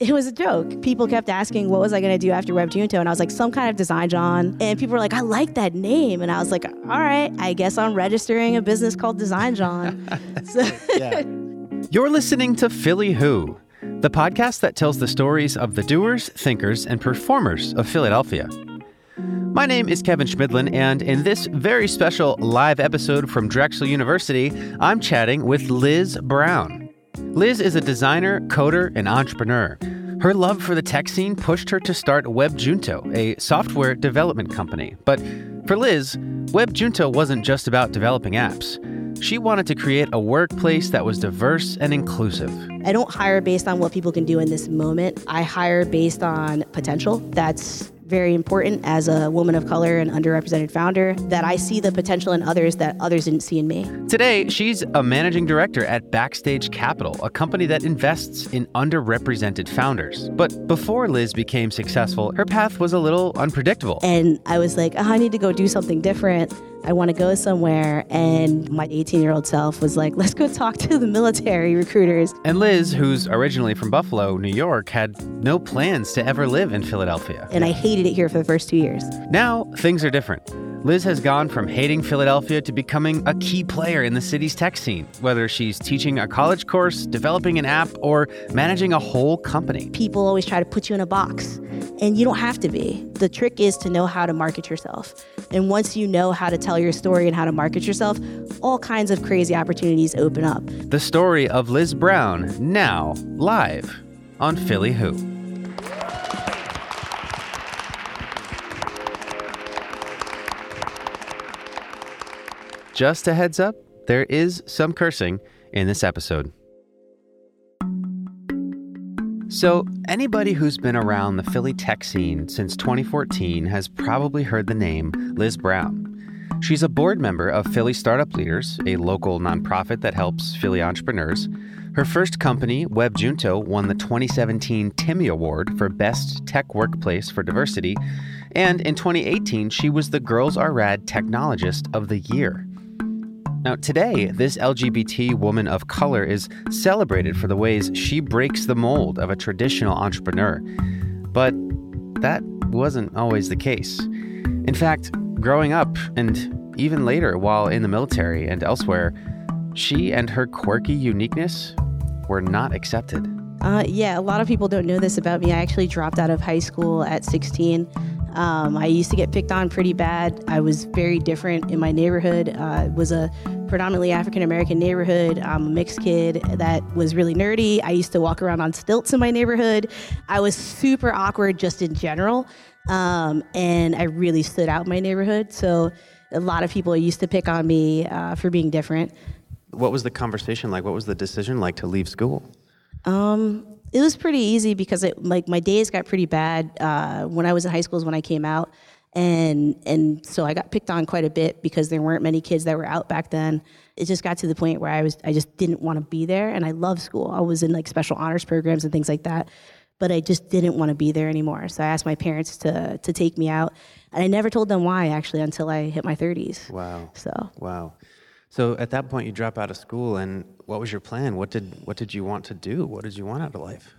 It was a joke. People kept asking, what was I going to do after Web Junto? And I was like, some kind of design John. And people were like, I like that name. And I was like, all right, I guess I'm registering a business called Design John. so- yeah. You're listening to Philly Who, the podcast that tells the stories of the doers, thinkers, and performers of Philadelphia. My name is Kevin Schmidlin, and in this very special live episode from Drexel University, I'm chatting with Liz Brown. Liz is a designer, coder, and entrepreneur. Her love for the tech scene pushed her to start WebJunto, a software development company. But for Liz, WebJunto wasn't just about developing apps. She wanted to create a workplace that was diverse and inclusive. I don't hire based on what people can do in this moment. I hire based on potential. That's very important as a woman of color and underrepresented founder that I see the potential in others that others didn't see in me. Today, she's a managing director at Backstage Capital, a company that invests in underrepresented founders. But before Liz became successful, her path was a little unpredictable. And I was like, oh, I need to go do something different. I want to go somewhere. And my 18 year old self was like, let's go talk to the military recruiters. And Liz, who's originally from Buffalo, New York, had no plans to ever live in Philadelphia. And I hated it here for the first two years. Now, things are different. Liz has gone from hating Philadelphia to becoming a key player in the city's tech scene, whether she's teaching a college course, developing an app, or managing a whole company. People always try to put you in a box, and you don't have to be. The trick is to know how to market yourself. And once you know how to tell your story and how to market yourself, all kinds of crazy opportunities open up. The story of Liz Brown, now live on Philly Who. Just a heads up, there is some cursing in this episode. So, anybody who's been around the Philly tech scene since 2014 has probably heard the name Liz Brown. She's a board member of Philly Startup Leaders, a local nonprofit that helps Philly entrepreneurs. Her first company, WebJunto, won the 2017 Timmy Award for Best Tech Workplace for Diversity, and in 2018, she was the Girls Are Rad Technologist of the Year. Now, today, this LGBT woman of color is celebrated for the ways she breaks the mold of a traditional entrepreneur. But that wasn't always the case. In fact, growing up and even later while in the military and elsewhere, she and her quirky uniqueness were not accepted. Uh, yeah, a lot of people don't know this about me. I actually dropped out of high school at 16. Um, I used to get picked on pretty bad. I was very different in my neighborhood. Uh, it was a predominantly African American neighborhood. I'm a mixed kid that was really nerdy. I used to walk around on stilts in my neighborhood. I was super awkward just in general. Um, and I really stood out in my neighborhood. So a lot of people used to pick on me uh, for being different. What was the conversation like? What was the decision like to leave school? Um, it was pretty easy because it like my days got pretty bad uh, when I was in high school. Is when I came out, and and so I got picked on quite a bit because there weren't many kids that were out back then. It just got to the point where I was I just didn't want to be there, and I love school. I was in like special honors programs and things like that, but I just didn't want to be there anymore. So I asked my parents to to take me out, and I never told them why actually until I hit my 30s. Wow. So wow. So at that point, you drop out of school, and what was your plan? What did what did you want to do? What did you want out of life?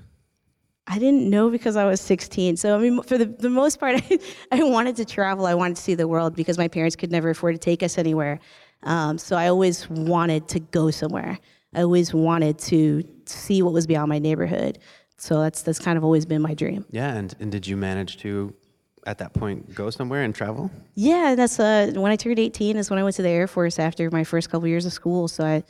I didn't know because I was 16. So I mean, for the, the most part, I, I wanted to travel. I wanted to see the world because my parents could never afford to take us anywhere. Um, so I always wanted to go somewhere. I always wanted to see what was beyond my neighborhood. So that's that's kind of always been my dream. Yeah, and, and did you manage to, at that point, go somewhere and travel? Yeah, that's uh, when I turned 18 is when I went to the Air Force after my first couple years of school. So I,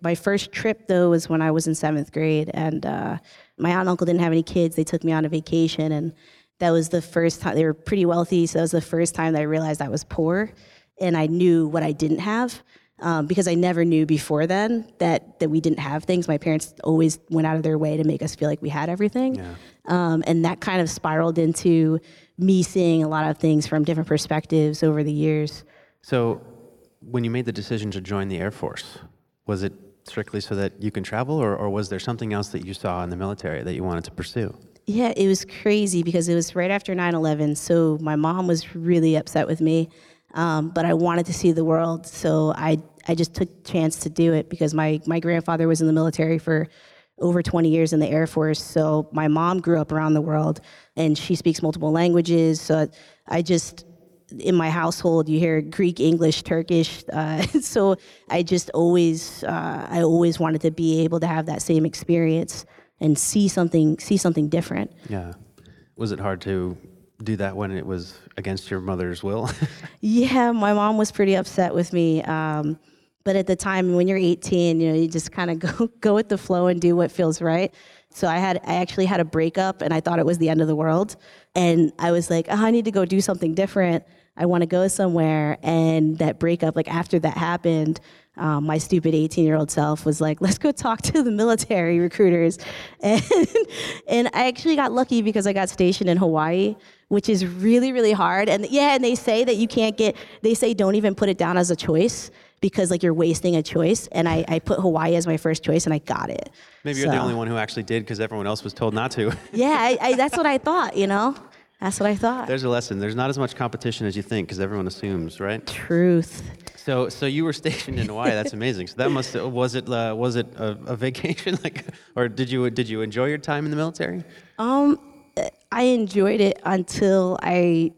my first trip though was when I was in seventh grade, and uh, my aunt and uncle didn't have any kids. They took me on a vacation, and that was the first time they were pretty wealthy. So that was the first time that I realized I was poor, and I knew what I didn't have. Um, because I never knew before then that that we didn't have things. My parents always went out of their way to make us feel like we had everything, Yeah. um, and that kind of spiraled into me seeing a lot of things from different perspectives over the years. So, when you made the decision to join the Air Force, was it strictly so that you can travel, or, or was there something else that you saw in the military that you wanted to pursue? Yeah, it was crazy because it was right after 9 11. So my mom was really upset with me. Um, but I wanted to see the world. So I, I just took chance to do it because my, my grandfather was in the military for over 20 years in the Air Force. So my mom grew up around the world and she speaks multiple languages. So I just, in my household, you hear Greek, English, Turkish. Uh, so I just always, uh, I always wanted to be able to have that same experience and see something, see something different. Yeah. Was it hard to do that when it was against your mother's will? yeah, my mom was pretty upset with me. Um, but at the time, when you're 18, you know, you just kind of go go with the flow and do what feels right. So I had I actually had a breakup, and I thought it was the end of the world. And I was like, oh, I need to go do something different. I want to go somewhere. And that breakup, like after that happened, um, my stupid 18 year old self was like, let's go talk to the military recruiters. And, and I actually got lucky because I got stationed in Hawaii, which is really, really hard. And yeah, and they say that you can't get, they say don't even put it down as a choice because like you're wasting a choice. And I, I put Hawaii as my first choice and I got it. Maybe you're the only one who actually did because everyone else was told not to. yeah, I, I, that's what I thought, you know? That's what I thought. There's a lesson. There's not as much competition as you think because everyone assumes, right? Truth. So, so you were stationed in Hawaii. That's amazing. So that must was it uh, was it a, a, vacation like, or did you did you enjoy your time in the military? Um, I enjoyed it until I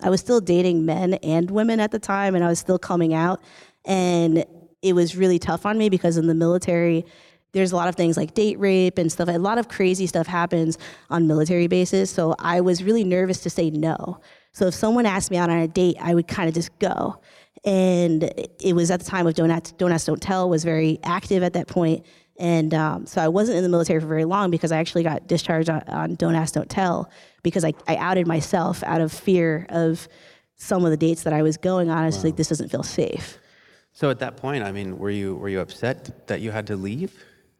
I was still dating men and women at the time, and I was still coming out, and it was really tough on me because in the military there's a lot of things like date rape and stuff. A lot of crazy stuff happens on military bases. So I was really nervous to say no. So if someone asked me out on a date, I would kind of just go. And it was at the time of Don't Ask, Don't, Ask, Don't Tell was very active at that point. And um, so I wasn't in the military for very long because I actually got discharged on, on Don't Ask, Don't Tell because I, I outed myself out of fear of some of the dates that I was going on. I was wow. like, this doesn't feel safe. So at that point, I mean, were you were you upset that you had to leave?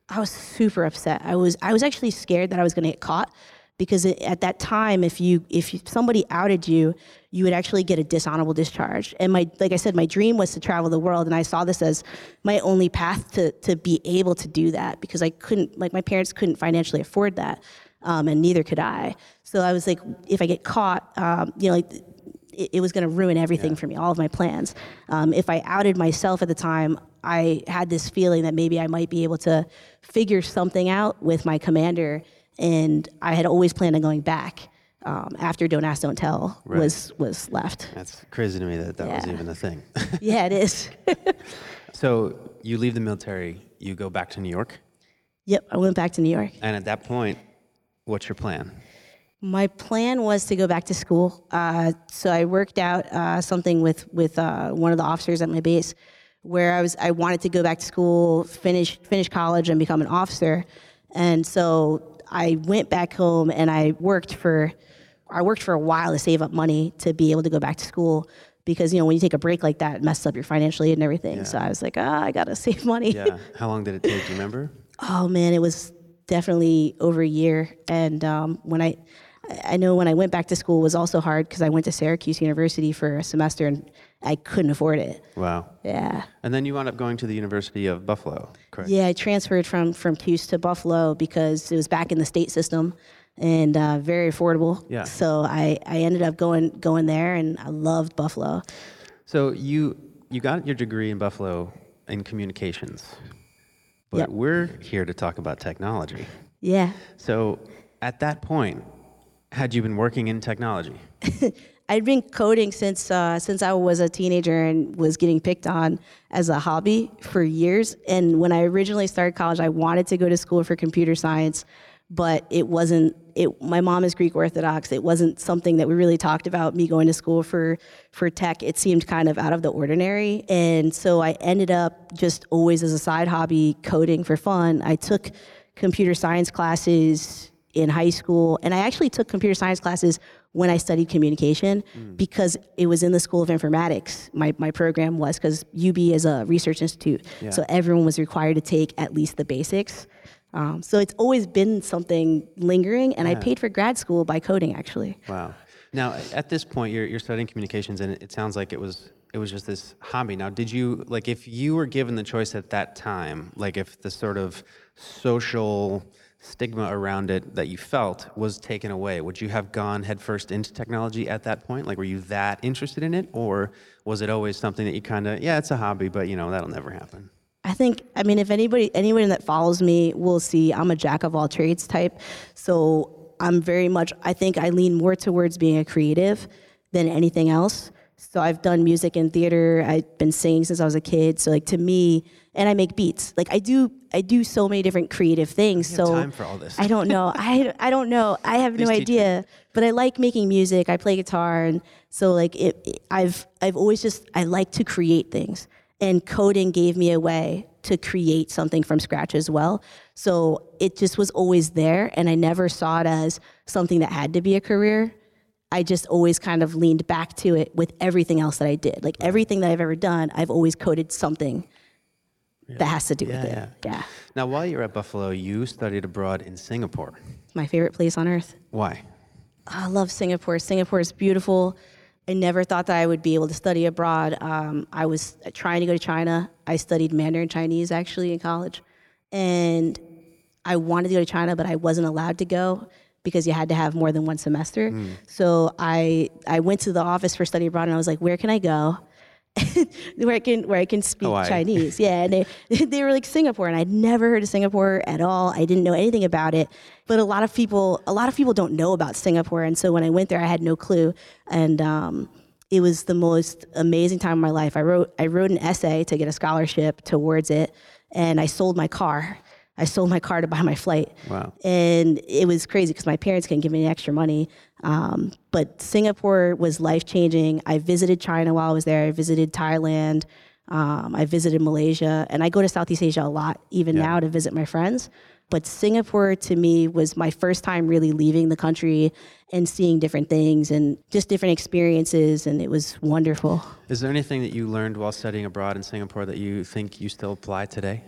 I was super upset. I was I was actually scared that I was going to get caught because it, at that time, if you if somebody outed you, you would actually get a dishonorable discharge. And my like I said, my dream was to travel the world, and I saw this as my only path to to be able to do that because I couldn't like my parents couldn't financially afford that, um, and neither could I. So I was like, if I get caught, um, you know, like it, it was going to ruin everything yeah. for me, all of my plans. Um, if I outed myself at the time, I had this feeling that maybe I might be able to figure something out with my commander. And I had always planned on going back um, after Don't Ask, Don't Tell right. was was left. That's crazy to me that that yeah. was even a thing. yeah, it is. so you leave the military, you go back to New York. Yep, I went back to New York. And at that point, what's your plan? My plan was to go back to school. Uh, so I worked out uh, something with with uh, one of the officers at my base, where I was I wanted to go back to school, finish finish college, and become an officer. And so I went back home and I worked for I worked for a while to save up money to be able to go back to school because you know when you take a break like that, it messes up your financially and everything. Yeah. So I was like, ah, oh, I gotta save money. Yeah. How long did it take? Do you remember? oh man, it was definitely over a year. And um, when I I know when I went back to school was also hard because I went to Syracuse University for a semester and I couldn't afford it. Wow. Yeah. And then you wound up going to the University of Buffalo, correct? Yeah, I transferred from from Cuse to Buffalo because it was back in the state system and uh, very affordable. Yeah. So I, I ended up going going there and I loved Buffalo. So you you got your degree in Buffalo in communications. But yep. we're here to talk about technology. Yeah. So at that point, had you been working in technology? I'd been coding since uh, since I was a teenager and was getting picked on as a hobby for years. And when I originally started college, I wanted to go to school for computer science, but it wasn't. It, my mom is Greek Orthodox. It wasn't something that we really talked about. Me going to school for for tech, it seemed kind of out of the ordinary. And so I ended up just always as a side hobby coding for fun. I took computer science classes in high school, and I actually took computer science classes when I studied communication mm. because it was in the School of Informatics. My, my program was because UB is a research institute, yeah. so everyone was required to take at least the basics. Um, so it's always been something lingering, and yeah. I paid for grad school by coding actually. Wow. Now, at this point, you're, you're studying communications, and it sounds like it was it was just this hobby. Now, did you like if you were given the choice at that time, like if the sort of social stigma around it that you felt was taken away, would you have gone headfirst into technology at that point? Like, were you that interested in it, or was it always something that you kind of, yeah, it's a hobby, but you know that'll never happen? I think, I mean, if anybody, anyone that follows me will see I'm a jack of all trades type. So I'm very much, I think I lean more towards being a creative than anything else. So I've done music and theater. I've been singing since I was a kid. So like to me, and I make beats. Like I do, I do so many different creative things. So time for all this. I don't know. I, I don't know. I have no Please idea. But I like making music. I play guitar, and so like it, it- I've I've always just I like to create things, and coding gave me a way to create something from scratch as well. So it just was always there, and I never saw it as something that had to be a career. I just always kind of leaned back to it with everything else that I did. Like everything that I've ever done, I've always coded something that has to do with it. Yeah. Now, while you were at Buffalo, you studied abroad in Singapore. My favorite place on earth. Why? I love Singapore. Singapore is beautiful. I never thought that I would be able to study abroad. Um, I was trying to go to China. I studied Mandarin Chinese actually in college. And I wanted to go to China, but I wasn't allowed to go because you had to have more than one semester. So I, I went to the office for study abroad and I was like, where can I go? where I can where I can speak Hawaii. Chinese. Yeah, and they they were like Singapore, and I'd never heard of Singapore at all. I didn't know anything about it. But a lot of people a lot of people don't know about Singapore, and so when I went there, I had no clue, and um, it was the most amazing time of my life. I wrote I wrote an essay to get a scholarship towards it, and I sold my car. I sold my car to buy my flight. Wow. And it was crazy because my parents couldn't give me any extra money. Um, but Singapore was life changing. I visited China while I was there. I visited Thailand. Um, I visited Malaysia. And I go to Southeast Asia a lot, even now, to visit my friends. But Singapore to me was my first time really leaving the country and seeing different things and just different experiences. And it was wonderful. Is there anything that you learned while studying abroad in Singapore that you think you still apply today?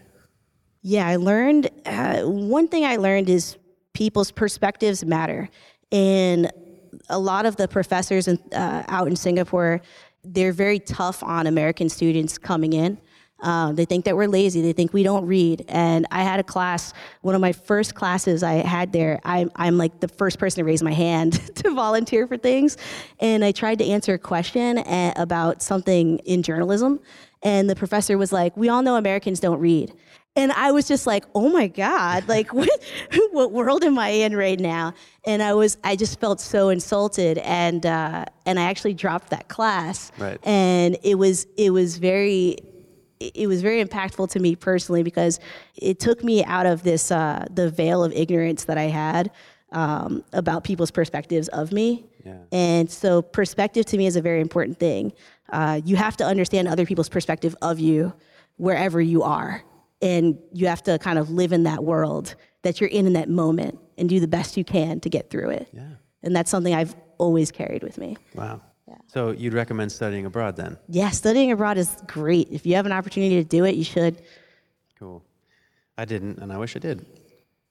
Yeah, I learned uh, one thing I learned is people's perspectives matter. And a lot of the professors in, uh, out in Singapore, they're very tough on American students coming in. Uh, they think that we're lazy. They think we don't read. And I had a class, one of my first classes I had there. I'm, I'm like the first person to raise my hand to volunteer for things. And I tried to answer a question uh, about something in journalism. And the professor was like, We all know Americans don't read. And I was just like, oh my God, like what, what world am I in right now? And I was, I just felt so insulted, and uh, and I actually dropped that class. Right. And it was, it was very, it was very impactful to me personally because it took me out of this uh, the veil of ignorance that I had um, about people's perspectives of me. Yeah. And so perspective to me is a very important thing. Uh, you have to understand other people's perspective of you wherever you are. And you have to kind of live in that world that you're in in that moment and do the best you can to get through it. Yeah. And that's something I've always carried with me. Wow. Yeah. So you'd recommend studying abroad then? Yeah, studying abroad is great. If you have an opportunity to do it, you should. Cool. I didn't, and I wish I did.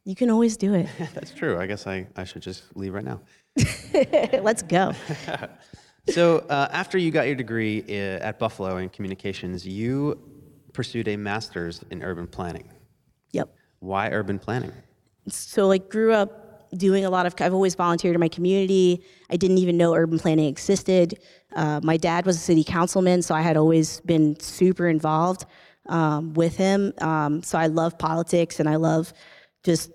You can always do it. That's true. I guess I, I should just leave right now. Let's go. So uh, after you got your degree uh, at Buffalo in communications, you pursued a master's in urban planning. Yep. Why urban planning? so like grew up doing a lot of i've always volunteered in my community i didn't even know urban planning existed uh, my dad was a city councilman so i had always been super involved um, with him um, so i love politics and i love just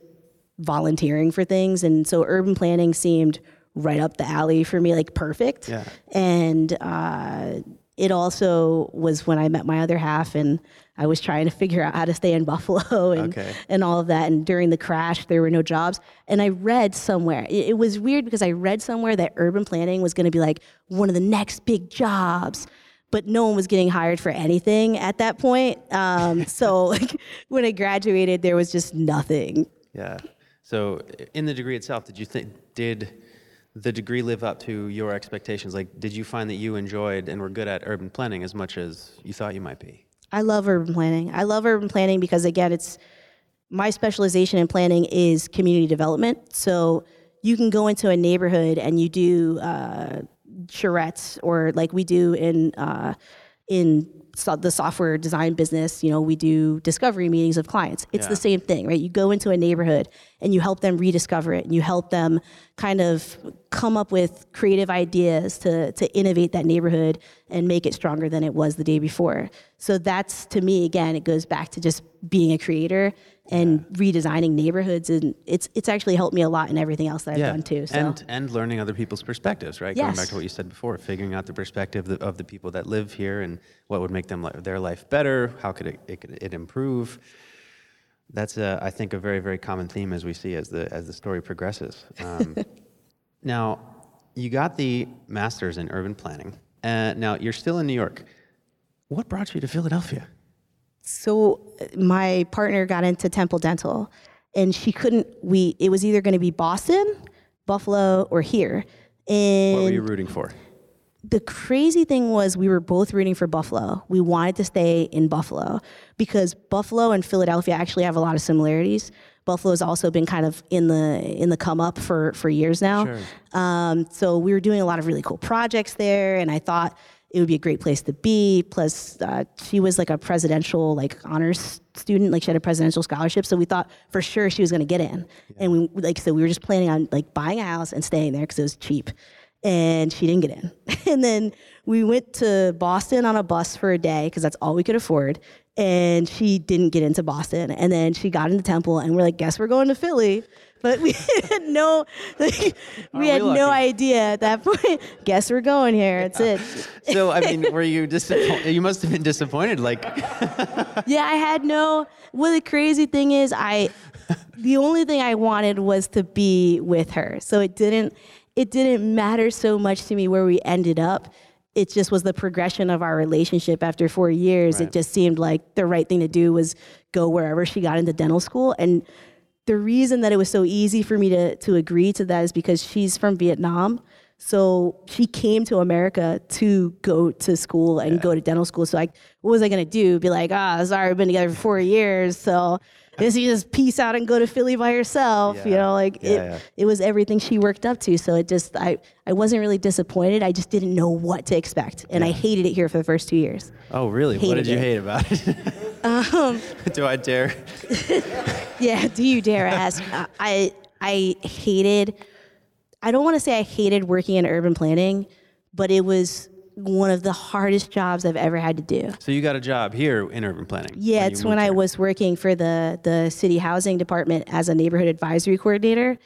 volunteering for things and so urban planning seemed right up the alley for me like perfect Yeah. and uh, it also was when I met my other half, and I was trying to figure out how to stay in Buffalo and Okay. and all of that. And during the crash, there were no jobs. And I read somewhere, it, it was weird because I read somewhere that urban planning was going to be like one of the next big jobs. But no one was getting hired for anything at that point. Um, so like, when I graduated, there was just nothing. Yeah. So in the degree itself, did you think did the degree live up to your expectations? Like, did you find that you enjoyed and were good at urban planning as much as you thought you might be? I love urban planning. I love urban planning because again, it's my specialization in planning is community development. So you can go into a neighborhood and you do uh, charrettes, or like we do in uh, in so the software design business. You know, we do discovery meetings of clients. It's Yeah. the same thing, right? You go into a neighborhood and you help them rediscover it, and you help them kind of come up with creative ideas to to innovate that neighborhood and make it stronger than it was the day before. So that's to me again, it goes back to just being a creator and redesigning neighborhoods, and it's it's actually helped me a lot in everything else that I've done too. So. And and learning other people's perspectives, right? Going back to what you said before, figuring out the perspective of the, of the people that live here and what would make them their life better. How could it, it, could it improve? That's a, I think a very very common theme as we see as the as the story progresses. Um, now, you got the master's in urban planning. Uh, now you're still in New York. What brought you to Philadelphia? so my partner got into Temple Dental, and she couldn't. We it was either going to be Boston, Buffalo, or here. And What were you rooting for? The crazy thing was we were both rooting for Buffalo. We wanted to stay in Buffalo because Buffalo and Philadelphia actually have a lot of similarities. Buffalo has also been kind of in the in the come up for for years now. Sure. Um, so we were doing a lot of really cool projects there, and I thought it would be a great place to be. Plus, uh, she was like a presidential like honors student, like she had a presidential scholarship. So we thought for sure she was going to get in, and we like so we were just planning on like buying a house and staying there because it was cheap and she didn't get in. and then we went to Boston on a bus for a day because that's all we could afford. And she didn't get into Boston. And then she got into Temple, and we're like, guess we're going to Philly. But we had no, like, we we had no idea at that point. guess we're going here. That's it. So I mean, were you disappointed? You must have been disappointed. Like, yeah, I had no. Well, the crazy thing is, I the only thing I wanted was to be with her. So it didn't it didn't matter so much to me where we ended up. It just was the progression of our relationship after four years. Right. It just seemed like the right thing to do was go wherever she got into dental school. And the reason that it was so easy for me to to agree to that is because she's from Vietnam. So she came to America to go to school and go to dental school. So like, what was I gonna do? Be like, ah, sorry, we've been together for four years, so guess you just peace out and go to Philly by yourself. You know, like Yeah, it, yeah. it was everything she worked up to. So it just, I, I wasn't really disappointed. I just didn't know what to expect, and I hated it here for the first two years. oh really? what did you it. hate about it? Um, Do I dare? Yeah, do you dare ask? Uh, I I hated. I don't want to say I hated working in urban planning, but it was one of the hardest jobs I've ever had to do. So you got a job here in urban planning? Yeah, it's when moved I was working for the the city housing department as a neighborhood advisory coordinator.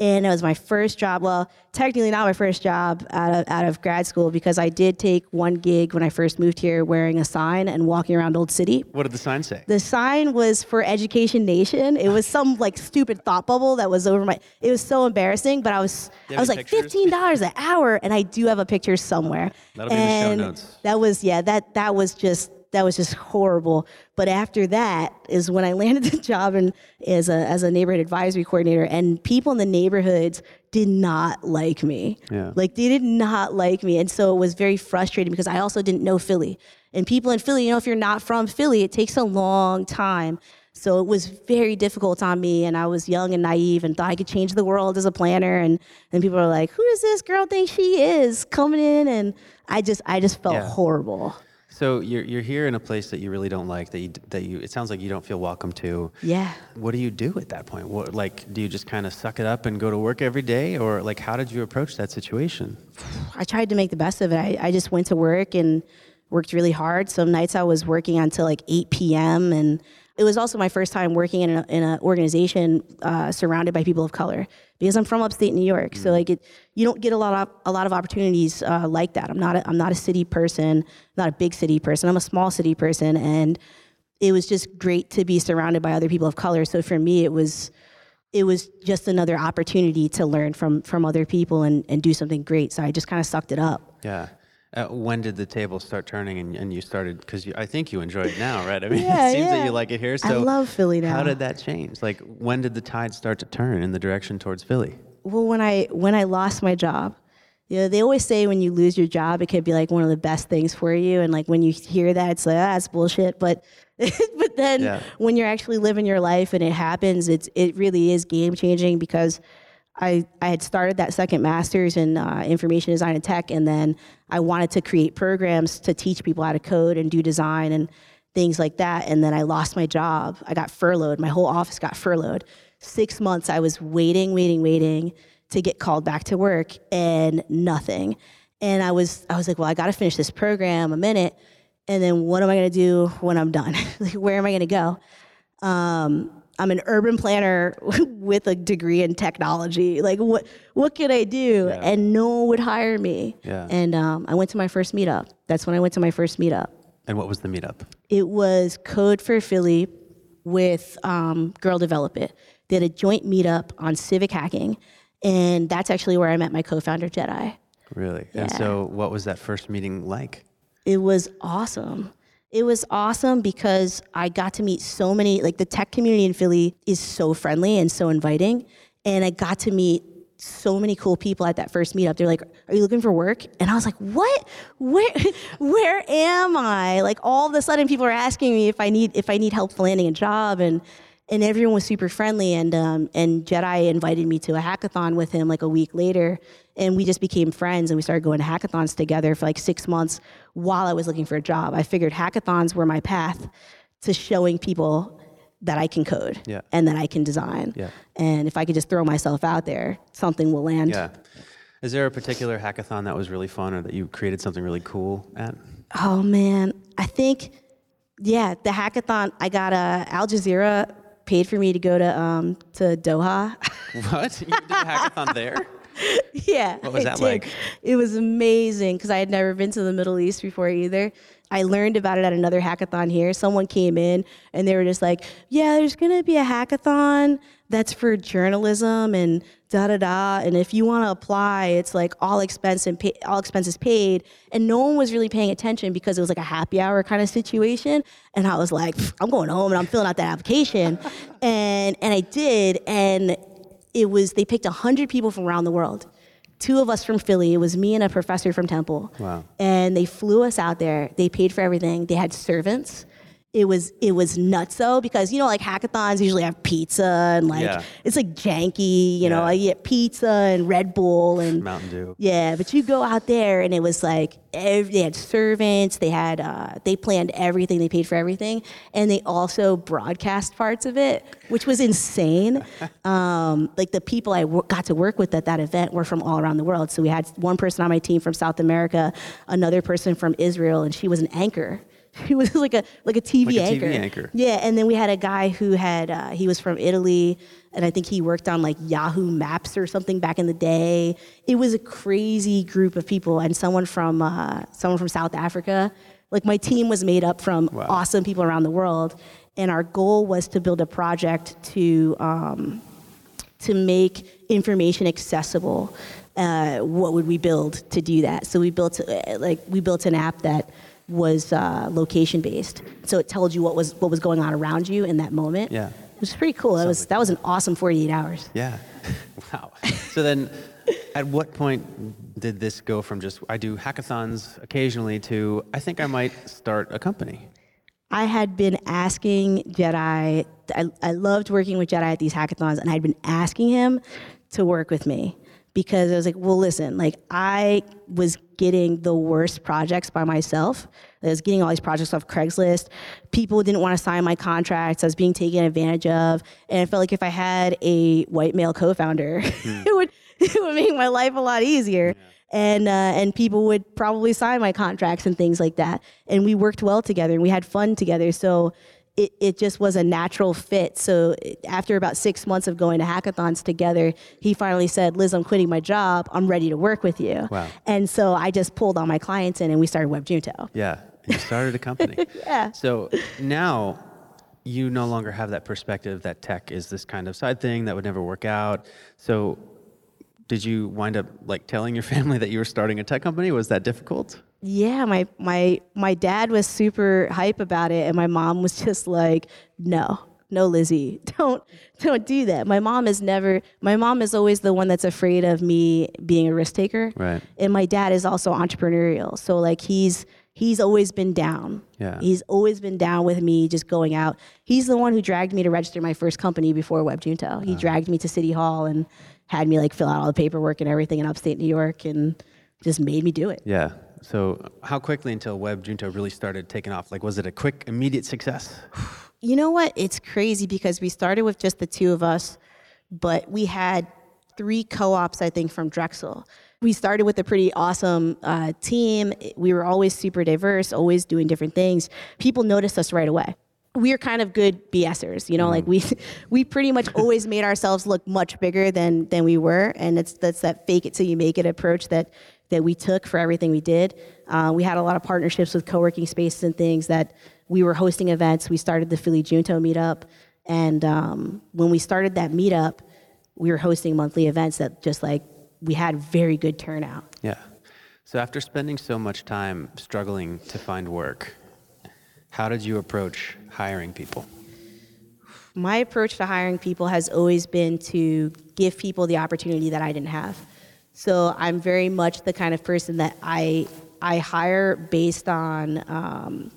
And it was my first job. Well, technically not my first job out of out of grad school because I did take one gig when I first moved here wearing a sign and walking around Old City. What did the sign say? The sign was for Education Nation. It was some like stupid thought bubble that was over my. It was so embarrassing, but I was I was like pictures? fifteen dollars an hour, and I do have a picture somewhere. That'll be in the show and notes. That was yeah. That that was just that was just horrible. But after that is when I landed the job and as a as a neighborhood advisory coordinator, and people in the neighborhoods did not like me. Yeah. Like they did not like me. And so it was very frustrating because I also didn't know Philly. And people in Philly, you know, if you're not from Philly, it takes a long time. So it was very difficult on me. And I was young and naive and thought I could change the world as a planner. And then people are like, who does this girl think she is coming in? And I just I just felt Yeah. horrible. So you're you're here in a place that you really don't like. That you that you. It sounds like you don't feel welcome to. Yeah. What do you do at that point? What like do you just kind of suck it up and go to work every day, or like how did you approach that situation? I tried to make the best of it. I, I just went to work and worked really hard. Some nights I was working until like 8 p.m. And it was also my first time working in, a, in an organization uh, surrounded by people of color because I'm from upstate New York. So like it, you don't get a lot of a lot of opportunities uh, like that. I'm not a, I'm not a city person, not a big city person. I'm a small city person, and it was just great to be surrounded by other people of color. So for me, it was it was just another opportunity to learn from from other people and, and do something great. So I just kind of sucked it up. Yeah. Uh, when did the table start turning and, and you started? Because I think you enjoy it now, right? I mean, Yeah, it seems that you like it here. I love Philly now. How did that change? Like, when did the tide start to turn in the direction towards Philly? Well, when I when I lost my job, you know, they always say when you lose your job, it could be like one of the best things for you. And like when you hear that, it's like ah, that's bullshit. But but then Yeah. when you're actually living your life and it happens, it's it really is game changing because I I had started that second master's in uh, information design and tech, and then I wanted to create programs to teach people how to code and do design and things like that. And then I lost my job. I got furloughed. My whole office got furloughed. Six months I was waiting, waiting, waiting to get called back to work, and nothing. And I was I was like, well, I got to finish this program a minute, and then what am I going to do when I'm done? like, where am I going to go? Um, I'm an urban planner with a degree in technology. Like, what what could I do? Yeah. And no one would hire me. Yeah. And um, I went to my first meetup. That's when I went to my first meetup. And what was the meetup? It was Code for Philly with um, Girl Develop It. They had a joint meetup on civic hacking, and that's actually where I met my co-founder Jedi. Really? And Yeah. so, what was that first meeting like? It was awesome. It was awesome because I got to meet so many, like the tech community in Philly is so friendly and so inviting. And I got to meet so many cool people at that first meetup. They're like, Are you looking for work? And I was like, What? Where where am I? Like all of a sudden people are asking me if I need if I need help landing a job and and everyone was super friendly and um, and Jedi invited me to a hackathon with him like a week later and we just became friends and we started going to hackathons together for like six months while I was looking for a job. I figured hackathons were my path to showing people that I can code Yeah. and that I can design. Yeah. And if I could just throw myself out there, something will land. Yeah. Is there a particular hackathon that was really fun or that you created something really cool at? Oh man, I think yeah, the hackathon. I got uh, Al Jazeera paid for me to go to um, to Doha. What? You did a hackathon there? yeah. What was that like? It was amazing because I had never been to the Middle East before either. I learned about it at another hackathon here. Someone came in and they were just like, "Yeah, there's gonna be a hackathon that's for journalism and da da da. And if you want to apply, it's like all expense and pay, all expenses paid." And no one was really paying attention because it was like a happy hour kind of situation. And I was like, "I'm going home and I'm filling out that application," and and I did and it was they picked 100 people from around the world two of us from philly it was me and a professor from temple Wow. and they flew us out there they paid for everything they had servants it was it was nuts though because you know like hackathons usually have pizza and like Yeah. it's like janky you know Yeah. you get pizza and red bull and Mountain Dew. yeah, but you go out there and it was like ev- they had servants, they had uh, they planned everything, they paid for everything, and they also broadcast parts of it, which was insane. um, like the people I w- got to work with at that event were from all around the world. So we had one person on my team from South America, another person from Israel, and she was an anchor. She was like a like a TV Like a TV anchor. anchor. Yeah, and then we had a guy who had uh, he was from Italy, and I think he worked on like Yahoo Maps or something back in the day. It was a crazy group of people, and someone from uh, someone from South Africa. Like my team was made up from Wow. awesome people around the world, and our goal was to build a project to um, to make information accessible. Uh, what would we build to do that? So we built uh, like we built an app that was uh, location based. So it told you what was what was going on around you in that moment. Yeah. it was pretty cool. That was that was an awesome 48 hours. Yeah. wow. So then, at what point did this go from just I do hackathons occasionally to I think I might start a company? I had been asking Jedi, I, I loved working with Jedi at these hackathons, and I'd been asking him to work with me because I was like, well, listen, like I was getting the worst projects by myself. I was getting all these projects off Craigslist. People didn't want to sign my contracts. I was being taken advantage of. And I felt like if I had a white male co founder, it, would, it would make my life a lot easier and uh, and people would probably sign my contracts and things like that. And we worked well together and we had fun together. So it, it just was a natural fit. So after about six months of going to hackathons together, he finally said, "Liz, I'm quitting my job. I'm ready to work with you." Wow. And so I just pulled all my clients in and we started WebJunto. Yeah. You started a company. Yeah. So now you no longer have that perspective that tech is this kind of side thing that would never work out. So did you wind up like telling your family that you were starting a tech company? Was that difficult? Yeah, my my my dad was super hype about it, and my mom was just like, "No, no, Lizzie, don't don't do that." My mom is never. My mom is always the one that's afraid of me being a risk taker. Right. And my dad is also entrepreneurial, so like he's he's always been down. Yeah. He's always been down with me just going out. He's the one who dragged me to register my first company before WebJunto. He uh-huh. dragged me to City Hall and had me like fill out all the paperwork and everything in upstate New York, and just made me do it. Yeah. So how quickly until Web WebJunto really started taking off? Like, was it a quick, immediate success? You know what? It's crazy because we started with just the two of us, but we had three co-ops, I think, from Drexel. We started with a pretty awesome uh, team. We were always super diverse, always doing different things. People noticed us right away. We are kind of good BSers, you know, like we we pretty much always made ourselves look much bigger than than we were, and it's that's that fake it till you make it approach that that we took for everything we did. Uh, we had a lot of partnerships with co-working spaces and things that we were hosting events. We started the Philly Junto meetup, and um, when we started that meetup, we were hosting monthly events that just like we had very good turnout. Yeah. So after spending so much time struggling to find work, how did you approach hiring people? My approach to hiring people has always been to give people the opportunity that I didn't have. So I'm very much the kind of person that I I hire based on. Um,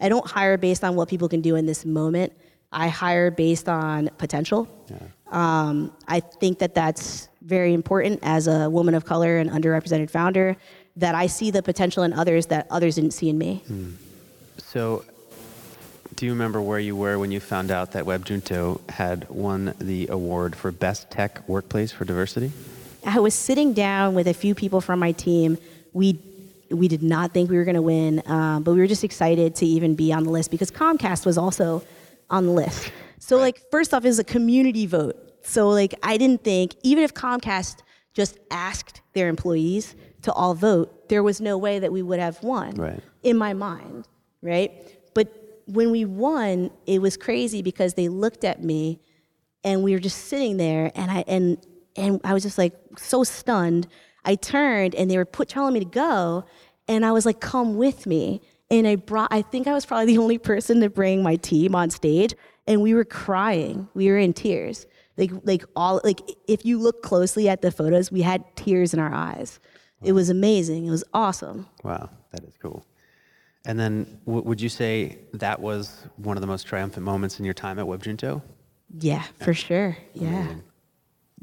I don't hire based on what people can do in this moment. I hire based on potential. Yeah. Um, I think that that's very important as a woman of color and underrepresented founder. That I see the potential in others that others didn't see in me. Hmm. So, do you remember where you were when you found out that WebJunto had won the award for Best Tech Workplace for Diversity? I was sitting down with a few people from my team. We we did not think we were going to win, um, but we were just excited to even be on the list because Comcast was also on the list. So right. like first off, is a community vote. So like I didn't think even if Comcast just asked their employees to all vote, there was no way that we would have won. Right. In my mind, right? But when we won, it was crazy because they looked at me and we were just sitting there and I and and I was just like so stunned. I turned and they were put telling me to go and I was like come with me and I brought I think I was probably the only person to bring my team on stage and we were crying. We were in tears. Like like all like if you look closely at the photos, we had tears in our eyes. Wow. It was amazing. It was awesome. Wow, that is cool. And then w- would you say that was one of the most triumphant moments in your time at WebJunto? Yeah, for sure. Yeah. Amazing.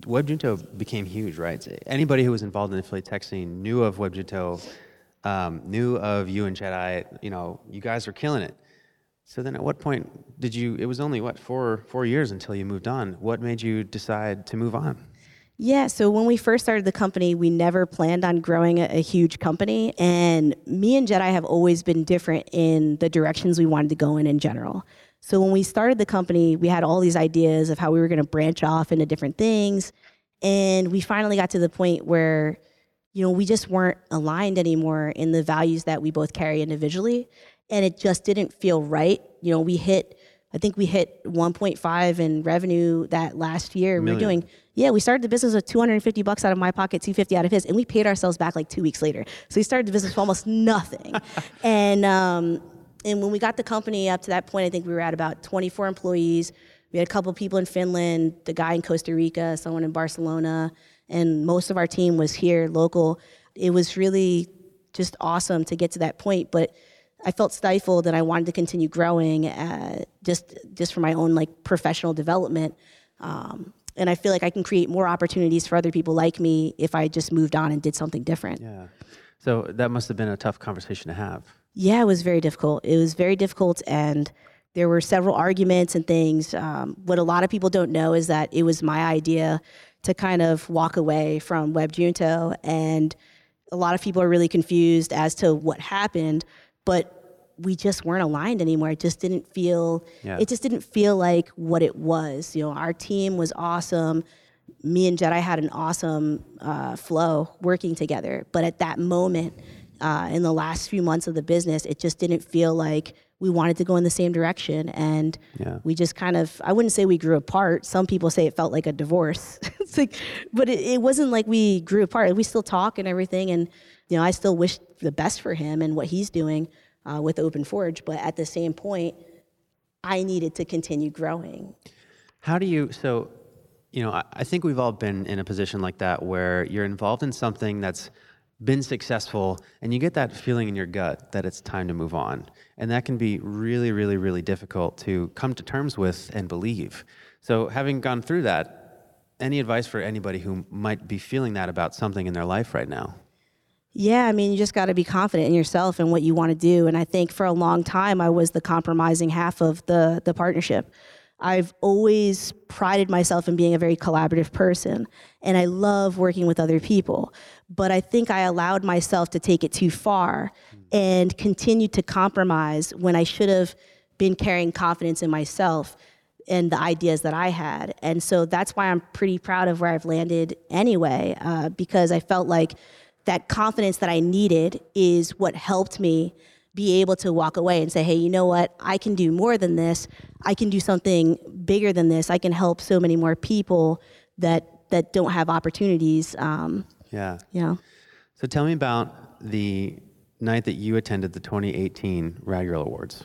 WebJunto became huge, right? Anybody who was involved in tech scene knew of WebJunto um, knew of you and Jedi. You know, you guys are killing it. So then, at what point did you? It was only what four four years until you moved on. What made you decide to move on? Yeah, so when we first started the company, we never planned on growing a, a, huge company. And me and Jedi have always been different in the directions we wanted to go in in general. So when we started the company, we had all these ideas of how we were going to branch off into different things. And we finally got to the point where you know, we just weren't aligned anymore in the values that we both carry individually. And it just didn't feel right. You know, we hit, I think we hit 1.5 in revenue that last year. We are doing, yeah, we started the business with 250 bucks out of my pocket, 250 out of his, and we paid ourselves back like two weeks later. So we started the business with almost nothing. and, um, and when we got the company up to that point, I think we were at about 24 employees. We had a couple of people in Finland, the guy in Costa Rica, someone in Barcelona and most of our team was here local. It was really just awesome to get to that point, but I felt stifled and I wanted to continue growing uh, just just for my own like professional development. Um, and I feel like I can create more opportunities for other people like me if I just moved on and did something different. Yeah. So that must have been a tough conversation to have. Yeah, it was very difficult. It was very difficult, and there were several arguments and things. Um, what a lot of people don't know is that it was my idea to kind of walk away from WebJunto. And a lot of people are really confused as to what happened, but we just weren't aligned anymore. It just didn't feel yeah. it just didn't feel like what it was. You know, our team was awesome. Me and Jedi had an awesome uh, flow working together, but at that moment, uh, in the last few months of the business, it just didn't feel like we wanted to go in the same direction. And yeah. we just kind of i wouldn't say we grew apart. Some people say it felt like a divorce. It's like but it, it, wasn't like we grew apart. We still talk and everything. And you know i still wish the best for him and what he's doing uh, with OpenForge. But at the same point i needed to continue growing. How do you so you know I, I think we've all been in a position like that where you're involved in something that's been successful and you get that feeling in your gut that it's time to move on. And that can be really really really difficult to come to terms with and believe. So having gone through that any advice for anybody who might be feeling that about something in their life right now? Yeah i mean you just got to be confident in yourself and what you want to do. And i think for a long time i was the compromising half of the the partnership. I've always prided myself in being a very collaborative person, and I love working with other people. But I think I allowed myself to take it too far and continued to compromise when I should have been carrying confidence in myself and the ideas that I had. And so that's why I'm pretty proud of where I've landed anyway, uh, because I felt like that confidence that I needed is what helped me be able to walk away and say, hey, you know what? I can do more than this. I can do something bigger than this. I can help so many more people that that don't have opportunities. Um, yeah. Yeah. So tell me about the night that you attended the 2018 Rag Awards.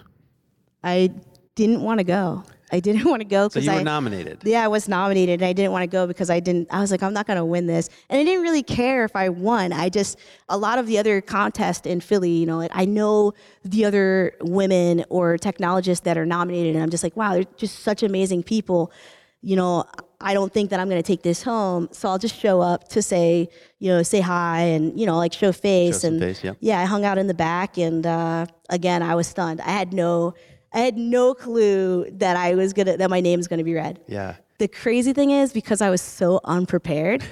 I didn't want to go. I didn't want to go because so you were I, nominated. Yeah, I was nominated, and I didn't want to go because I didn't. I was like, I'm not going to win this, and I didn't really care if I won. I just a lot of the other contests in Philly, you know, like I know the other women or technologists that are nominated, and I'm just like, wow, they're just such amazing people. You know, I don't think that I'm going to take this home, so I'll just show up to say, you know, say hi and you know, like show face show and face, yeah. yeah, I hung out in the back, and uh, again, I was stunned. I had no I had no clue that I was gonna that my name was gonna be read. Yeah. The crazy thing is because I was so unprepared,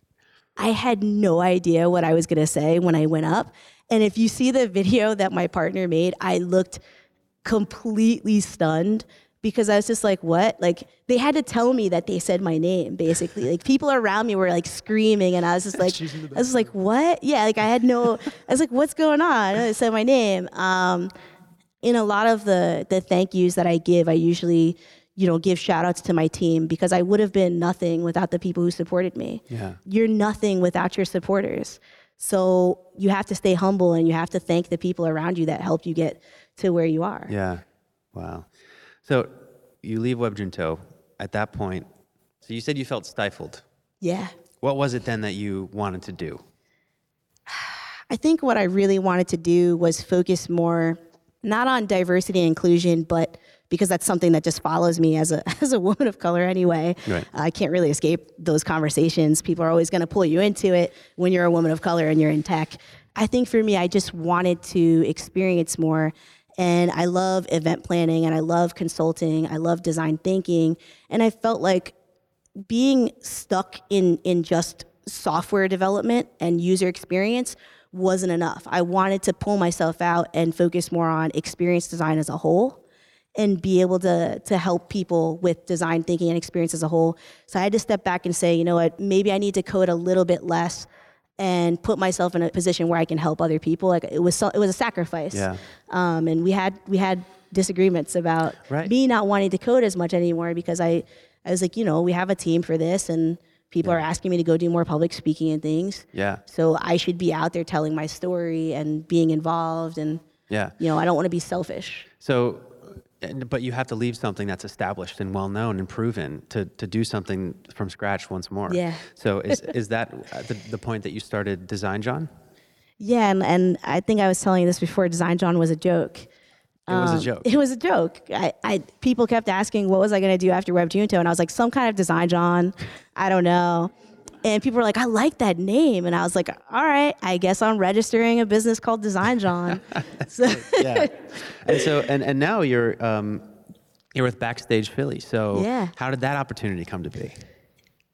I had no idea what I was gonna say when I went up. And if you see the video that my partner made, I looked completely stunned because I was just like, what? Like they had to tell me that they said my name, basically. Like people around me were like screaming and I was just like I was just like, what? Yeah, like I had no I was like, what's going on? And they said my name. Um, in a lot of the the thank yous that I give, I usually you know give shout outs to my team because I would have been nothing without the people who supported me. Yeah. You're nothing without your supporters. So you have to stay humble and you have to thank the people around you that helped you get to where you are. Yeah. Wow. So you leave WebJunto at that point. So you said you felt stifled. Yeah. What was it then that you wanted to do? I think what I really wanted to do was focus more not on diversity and inclusion, but because that's something that just follows me as a as a woman of color anyway. Right. I can't really escape those conversations. People are always going to pull you into it when you're a woman of color and you're in tech. I think for me, I just wanted to experience more. And I love event planning and I love consulting. I love design thinking. And I felt like being stuck in, in just software development and user experience wasn't enough. I wanted to pull myself out and focus more on experience design as a whole and be able to to help people with design thinking and experience as a whole. So I had to step back and say, you know what, maybe I need to code a little bit less and put myself in a position where I can help other people. Like it was so, it was a sacrifice. Yeah. Um, and we had we had disagreements about right. me not wanting to code as much anymore because I I was like, you know, we have a team for this and People yeah. are asking me to go do more public speaking and things. Yeah. So I should be out there telling my story and being involved and yeah. You know, I don't want to be selfish. So but you have to leave something that's established and well known and proven to, to do something from scratch once more. Yeah. So is, is that the, the point that you started Design Jawn? Yeah, and, and I think I was telling you this before. Design Jawn was a joke. It was a um, joke. It was a joke. I, I people kept asking what was I going to do after WebJunto, and I was like some kind of design Jawn. I don't know. And people were like, I like that name. And I was like, all right, I guess I'm registering a business called Design Jawn. so yeah. And so, and, and now you're, um, you're with Backstage Philly. So yeah. how did that opportunity come to be?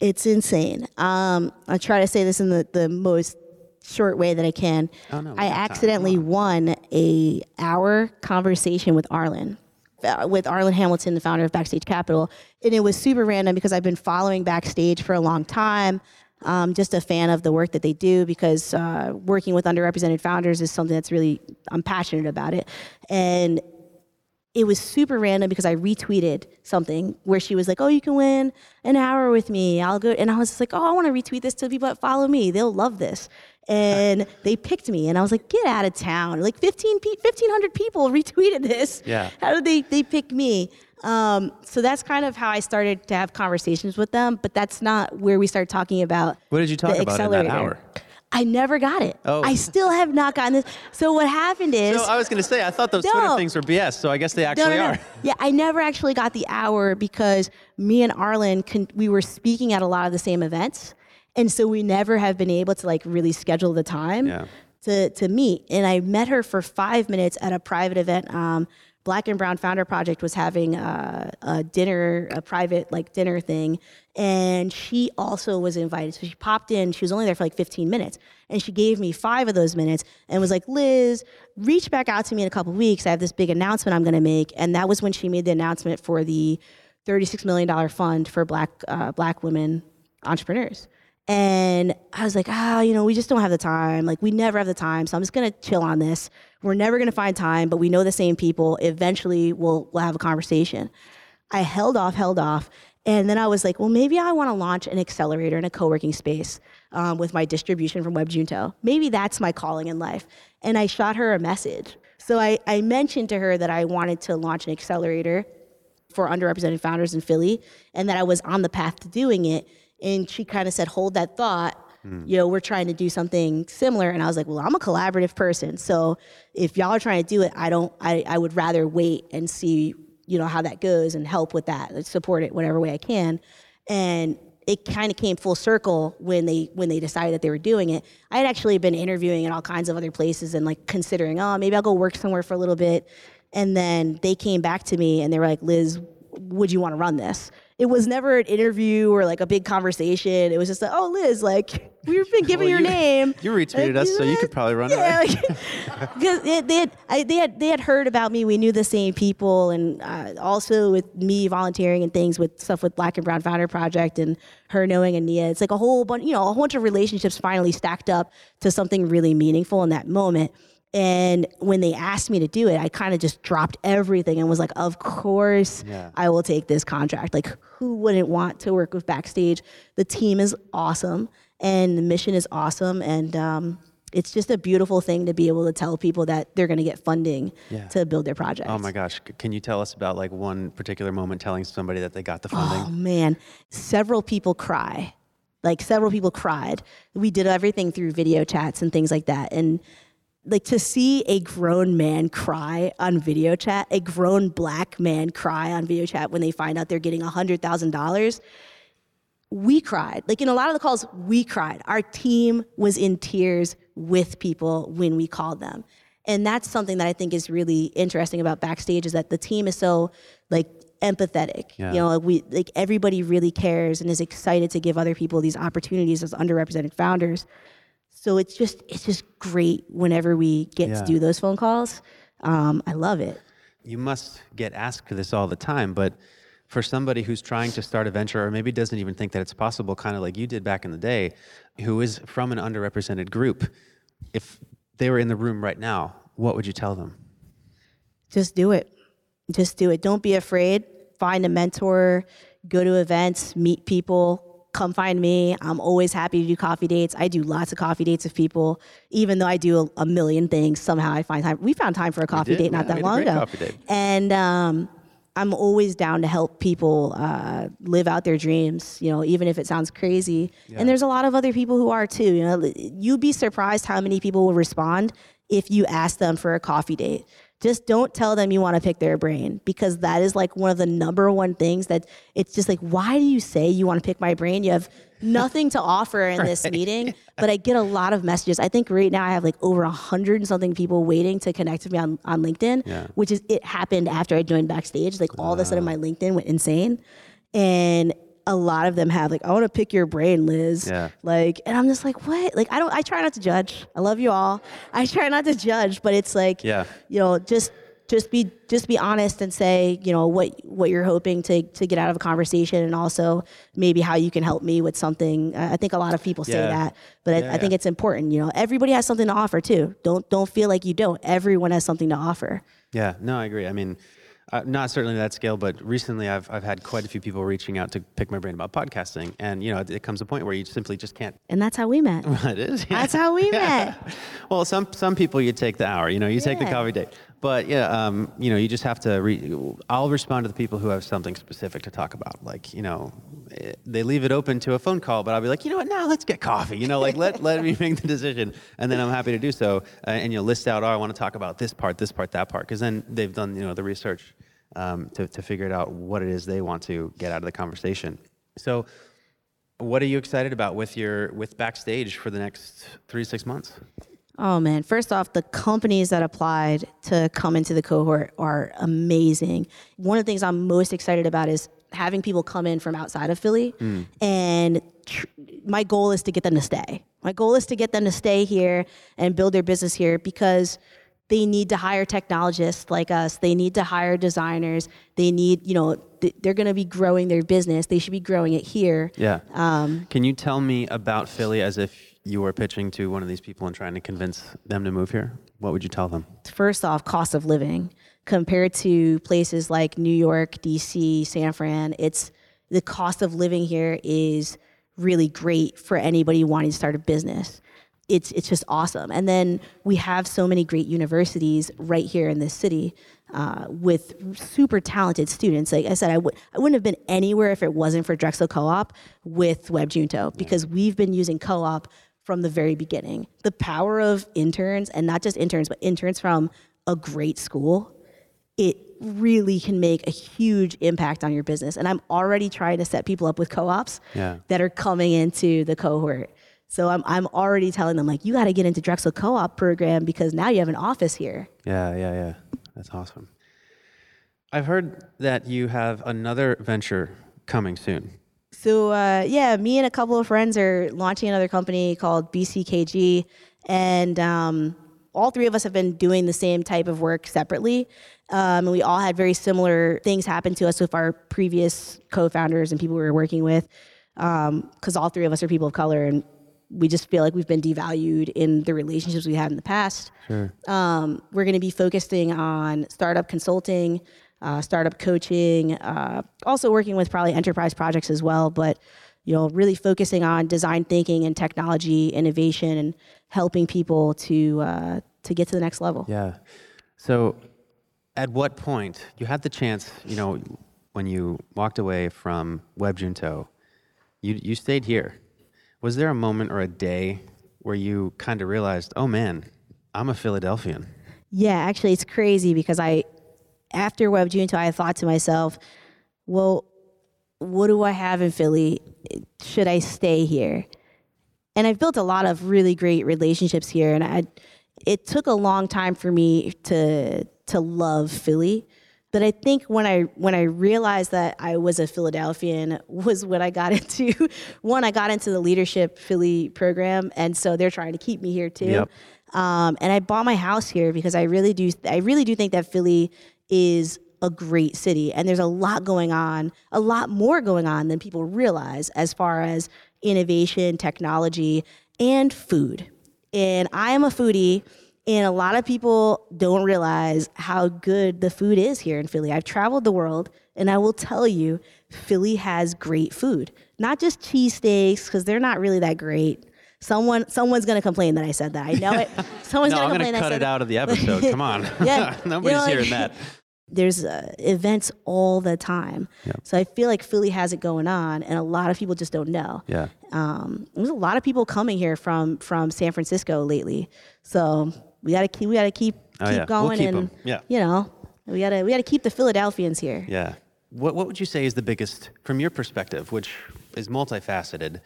It's insane. Um, I try to say this in the, the most short way that I can. Oh, no, I accidentally won a hour conversation with Arlan, uh, with Arlan Hamilton, the founder of Backstage Capital, and it was super random because I've been following Backstage for a long time. Um, just a fan of the work that they do because uh, working with underrepresented founders is something that's really I'm passionate about it, and it was super random because I retweeted something where she was like, "Oh, you can win an hour with me. I'll go." And I was just like, "Oh, I want to retweet this to people that follow me. They'll love this." And they picked me, and I was like, "Get out of town!" Like 15 pe- 1,500 people retweeted this. Yeah. How did they they pick me? Um, so that's kind of how I started to have conversations with them. But that's not where we started talking about. What did you talk about in that hour? I never got it. Oh. I still have not gotten this. So what happened is. So I was going to say, I thought those no, Twitter things were BS. So I guess they actually no, no, are. Yeah, I never actually got the hour because me and Arlan, con- we were speaking at a lot of the same events, and so we never have been able to like really schedule the time yeah. to to meet. And I met her for five minutes at a private event. Um, Black and Brown Founder Project was having a, a, dinner, a private like dinner thing, and she also was invited. So she popped in. She was only there for like 15 minutes, and she gave me five of those minutes and was like, "Liz, reach back out to me in a couple weeks. I have this big announcement I'm going to make." And that was when she made the announcement for the 36 million dollar fund for Black uh, Black women entrepreneurs. And I was like, ah, you know, we just don't have the time. Like, we never have the time. So I'm just gonna chill on this. We're never gonna find time, but we know the same people. Eventually, we'll we'll have a conversation. I held off, held off, and then I was like, well, maybe I want to launch an accelerator in a co-working space um, with my distribution from WebJunto. Maybe that's my calling in life. And I shot her a message. So I, I mentioned to her that I wanted to launch an accelerator for underrepresented founders in Philly, and that I was on the path to doing it and she kind of said, hold that thought. Mm. You know, we're trying to do something similar. And I was like, well, I'm a collaborative person. So if y'all are trying to do it, I don't, I, I would rather wait and see, you know, how that goes and help with that, support it whatever way I can. And it kind of came full circle when they when they decided that they were doing it. I had actually been interviewing in all kinds of other places and like considering, oh, maybe I'll go work somewhere for a little bit. And then they came back to me and they were like, Liz, would you want to run this? It was never an interview or like a big conversation. It was just like, oh, Liz, like we've been giving well, your you, name. You retweeted like, us, so you could probably run yeah, it. Because they, had, I, they had they had heard about me. We knew the same people, and uh, also with me volunteering and things with stuff with Black and Brown Founder Project and her knowing Ania. It's like a whole bunch, you know, a whole bunch of relationships finally stacked up to something really meaningful in that moment. And when they asked me to do it, I kind of just dropped everything and was like, of course, yeah. I will take this contract. Like, who wouldn't want to work with Backstage? The team is awesome and the mission is awesome. And um, it's just a beautiful thing to be able to tell people that they're going to get funding yeah. to build their project. Oh my gosh. Can you tell us about like one particular moment telling somebody that they got the funding? Oh man. Several people cry. Like several people cried. We did everything through video chats and things like that. And like to see a grown man cry on video chat, a grown black man cry on video chat when they find out they're getting $100,000, we cried. Like in a lot of the calls, we cried. Our team was in tears with people when we called them. And that's something that I think is really interesting about backstage is that the team is so like empathetic. Yeah. You know, like we like everybody really cares and is excited to give other people these opportunities as underrepresented founders. So it's just it's just great whenever we get yeah. to do those phone calls. Um, I love it. You must get asked for this all the time, but for somebody who's trying to start a venture or maybe doesn't even think that it's possible, kind of like you did back in the day, who is from an underrepresented group, if they were in the room right now, what would you tell them? Just do it. Just do it. Don't be afraid. Find a mentor, go to events, meet people, come find me. I'm always happy to do coffee dates. I do lots of coffee dates with people, even though I do a, a million things. Somehow I find time. We found time for a coffee date not that long ago. And um, I'm always down to help people uh, live out their dreams. You know, even if it sounds crazy. Yeah. And there's a lot of other people who are too. You know, you'd be surprised how many people will respond if you ask them for a coffee date just don't tell them you want to pick their brain because that is like one of the number one things that it's just like why do you say you want to pick my brain? You have nothing to offer in right. this meeting but i get a lot of messages. I think right now i have like over a hundred and something people waiting to connect with me on, on linkedin yeah. which is it happened after i joined backstage. Like all of a sudden my linkedin went insane. And a lot of them have like, I want to pick your brain, Liz. Yeah. Like, and I'm just like, what? Like, I don't. I try not to judge. I love you all. I try not to judge, but it's like, yeah. you know, just just be just be honest and say, you know, what what you're hoping to to get out of a conversation, and also maybe how you can help me with something. I think a lot of people say yeah. that, but yeah, I, I, think it's important. You know, everybody has something to offer too. Don't don't feel like you don't. Everyone has something to offer. Yeah. No, I agree. I mean uh, not certainly that scale, but recently I've, I've had quite a few people reaching out to pick my brain about podcasting. And, you know, it, it comes a point where you simply just can't. And that's how we met. it is. Yeah. That's how we met. well, some, some people you take the hour, you know, you take the coffee date. But yeah, um, you know, you just have to. Re- I'll respond to the people who have something specific to talk about. Like, you know, eh, they leave it open to a phone call, but I'll be like, you know what? Now let's get coffee. You know, like let let me make the decision, and then I'm happy to do so. Uh, and you'll list out, oh, I want to talk about this part, this part, that part, because then they've done you know the research um, to, to figure it out what it is they want to get out of the conversation. So, what are you excited about with your with backstage for the next three six months? Oh man, first off, the companies that applied to come into the cohort are amazing. One of the things I'm most excited about is having people come in from outside of Philly mm. and tr- my goal is to get them to stay. My goal is to get them to stay here and build their business here because they need to hire technologists like us. They need to hire designers. They need, you know, th- they're going to be growing their business. They should be growing it here. Yeah. Um, Can you tell me about Philly as if you were pitching to one of these people and trying to convince them to move here? What would you tell them? first off, cost of living compared to places like New York, DC, San Fran, it's the cost of living here is really great for anybody wanting to start a business. It's it's just awesome. And then we have so many great universities right here in this city uh, with super talented students. Like I said, I w- I wouldn't have been anywhere if it wasn't for Drexel Co-op with WebJunto because we've been using co-op from the very beginning. The power of interns, and not just interns, but interns from a great school, it really can make a huge impact on your business. And I'm already trying to set people up with co-ops Yeah. that are coming into the cohort. So I'm, I'm already telling them like, you got to get into Drexel co-op program because now you have an office here. Yeah, yeah, yeah. That's awesome. I've heard that you have another venture coming soon. So uh, yeah, me and a couple of friends are launching another company called BCKG, and um, all three of us have been doing the same type of work separately. Um, and we all had very similar things happen to us with our previous co-founders and people we were working with, because all three of us are people of color, and we just feel like we've been devalued in the relationships we had in the past. Sure. Um, we're going to be focusing on startup consulting, uh, startup coaching, uh, also working with probably enterprise projects as well. But you know, really focusing on design thinking and technology innovation and helping people to uh, to get to the next level. Yeah. So, at what point you had the chance? You know, when you walked away from WebJunto, you you stayed here. Was there a moment or a day where you kind of realized, oh man, I'm a Philadelphian? Yeah, actually, it's crazy because I, after Web WebJunto, I thought to myself, well, what do I have in Philly? Should I stay here? And I've built a lot of really great relationships here, and I, it took a long time for me to to love Philly. But I think when I when I realized that I was a Philadelphian was when I got into one I got into the leadership Philly program, and so they're trying to keep me here too. Yep. Um, and I bought my house here because I really do I really do think that Philly is a great city and there's a lot going on, a lot more going on than people realize as far as innovation, technology, and food. And I am a foodie and a lot of people don't realize how good the food is here in Philly. I've traveled the world and I will tell you Philly has great food. Not just cheesesteaks because they're not really that great. Someone someone's gonna complain that I said that. I know it. Someone's no, gonna I'm complain going to that I cut said it out of the episode. Come on. Yeah, you Nobody's know, like- hearing that. there's uh, events all the time. yeah. So I feel like Philly has it going on, and a lot of people just don't know. Yeah. Um, there's a lot of people coming here from from San Francisco lately, so we gotta keep we gotta keep Oh, keep yeah. We'll going, keep and 'em. Yeah. you know we gotta we gotta keep the Philadelphians here. Yeah. What, what would you say is the biggest, from your perspective, which is multifaceted,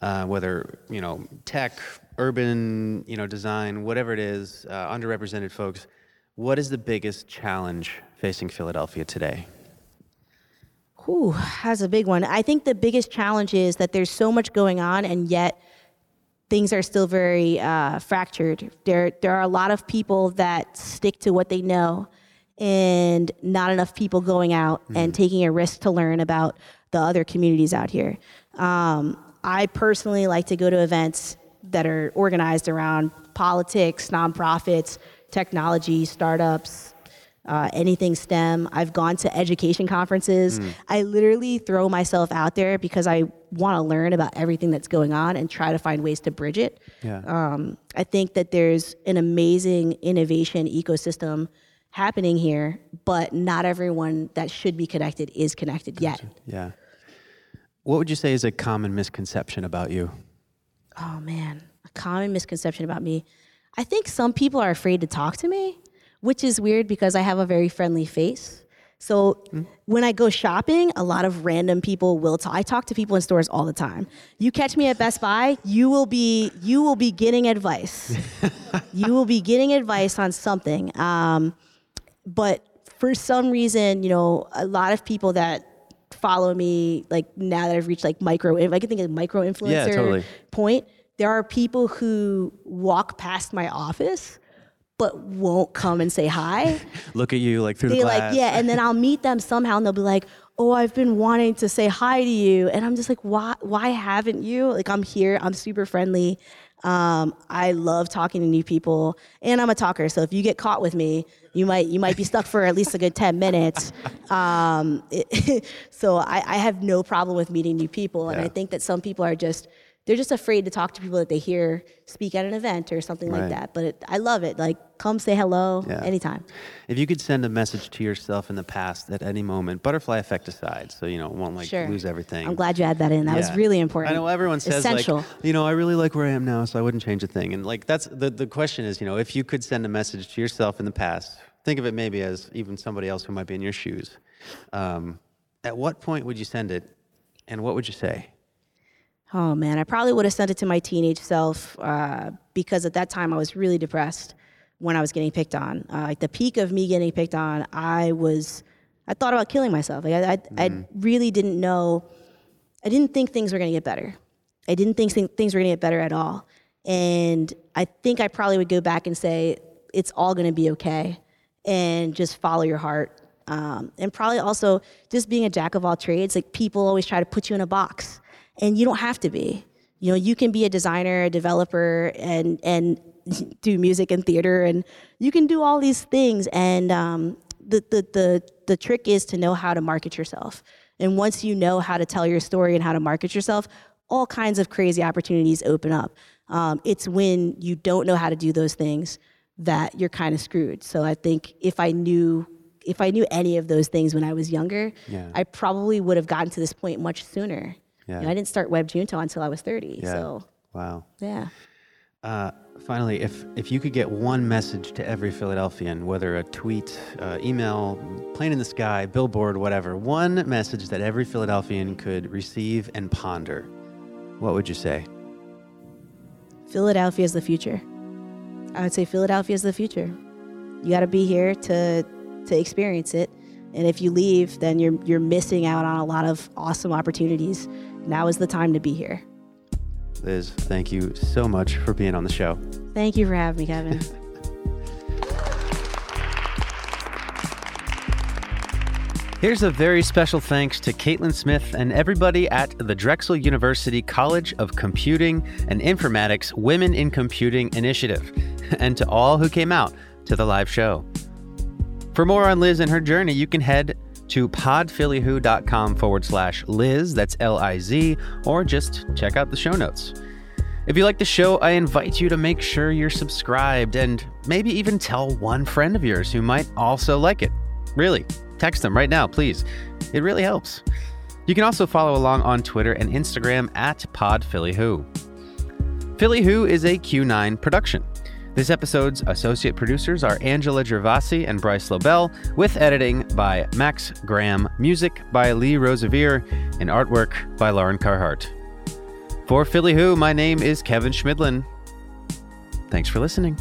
uh, whether, you know, tech, urban, you know, design, whatever it is, uh, underrepresented folks, what is the biggest challenge facing Philadelphia today? Ooh, that's a big one. I think the biggest challenge is that there's so much going on, and yet things are still very uh, fractured. There, there are a lot of people that stick to what they know, and not enough people going out and taking a risk to learn about the other communities out here. Um, I personally like to go to events that are organized around politics, nonprofits, technology, startups, uh, anything STEM. I've gone to education conferences. I literally throw myself out there because I want to learn about everything that's going on and try to find ways to bridge it. Yeah. Um, I think that there's an amazing innovation ecosystem happening here, but not everyone that should be connected is connected yet. Yeah. What would you say is a common misconception about you? Oh man, a common misconception about me. I think some people are afraid to talk to me, which is weird because I have a very friendly face. So when I go shopping, a lot of random people will talk. I talk to people in stores all the time. You catch me at Best Buy, you will be you will be getting advice. you will be getting advice on something. Um, but for some reason, you know, a lot of people that follow me, like now that I've reached like micro, I can think of micro influencer Yeah, totally. point, there are people who walk past my office but won't come and say hi. Look at you like through the They glass. like, yeah, and then I'll meet them somehow and they'll be like, Oh, I've been wanting to say hi to you. And I'm just like, why why haven't you? Like I'm here, I'm super friendly. Um, I love talking to new people and I'm a talker. So if you get caught with me, you might you might be stuck for at least a good 10 minutes. Um, it- so I, I have no problem with meeting new people. And I think that some people are just they're just afraid to talk to people that they hear speak at an event or something Right. like that. But it, I love it. Like, come say hello Yeah. anytime. If you could send a message to yourself in the past at any moment, butterfly effect aside, so you know, won't like Sure. lose everything. I'm glad you had that in. That was really important. I know everyone says Essential. like, you know, I really like where I am now, so I wouldn't change a thing. And like that's the the question is, you know, if you could send a message to yourself in the past, think of it maybe as even somebody else who might be in your shoes. Um, at what point would you send it, and what would you say? Oh man, I probably would have sent it to my teenage self uh, because at that time I was really depressed when I was getting picked on. Uh, like the peak of me getting picked on, I was, I thought about killing myself. Like I, I, I really didn't know, I didn't think things were going to get better. I didn't think things were going to get better at all. And I think I probably would go back and say, it's all going to be okay and just follow your heart. Um, and probably also just being a jack of all trades, like people always try to put you in a box and you don't have to be. You know, you can be a designer, a developer, and and do music and theater, and you can do all these things. And um, the, the the the trick is to know how to market yourself. And once you know how to tell your story and how to market yourself, all kinds of crazy opportunities open up. Um, it's when you don't know how to do those things that you're kind of screwed. So I think if I knew if I knew any of those things when I was younger, Yeah. I probably would have gotten to this point much sooner. Yeah. You know, I didn't start Web Junto until I was 30. Yeah. So Wow. yeah. Uh, finally, if if you could get one message to every Philadelphian, whether a tweet, uh, email, plane in the sky, billboard, whatever, one message that every Philadelphian could receive and ponder, what would you say? Philadelphia is the future. I would say Philadelphia is the future. You got to be here to to experience it. And if you leave, then you're you're missing out on a lot of awesome opportunities. Now is the time to be here. Liz, thank you so much for being on the show. Thank you for having me, Kevin. Here's a very special thanks to Caitlin Smith and everybody at the Drexel University College of Computing and Informatics Women in Computing Initiative, and to all who came out to the live show. For more on Liz and her journey, you can head to podphillywho.com forward slash Liz, that's L I Z, or just check out the show notes. If you like the show, I invite you to make sure you're subscribed and maybe even tell one friend of yours who might also like it. Really, text them right now, please. It really helps. You can also follow along on Twitter and Instagram at PodPhillyWho. Philly Who is a Q9 production. This episode's associate producers are Angela Gervasi and Bryce Lobel, with editing by Max Graham, music by Lee Rosevere, and artwork by Lauren Carhart. For Philly Who, my name is Kevin Schmidlin. Thanks for listening.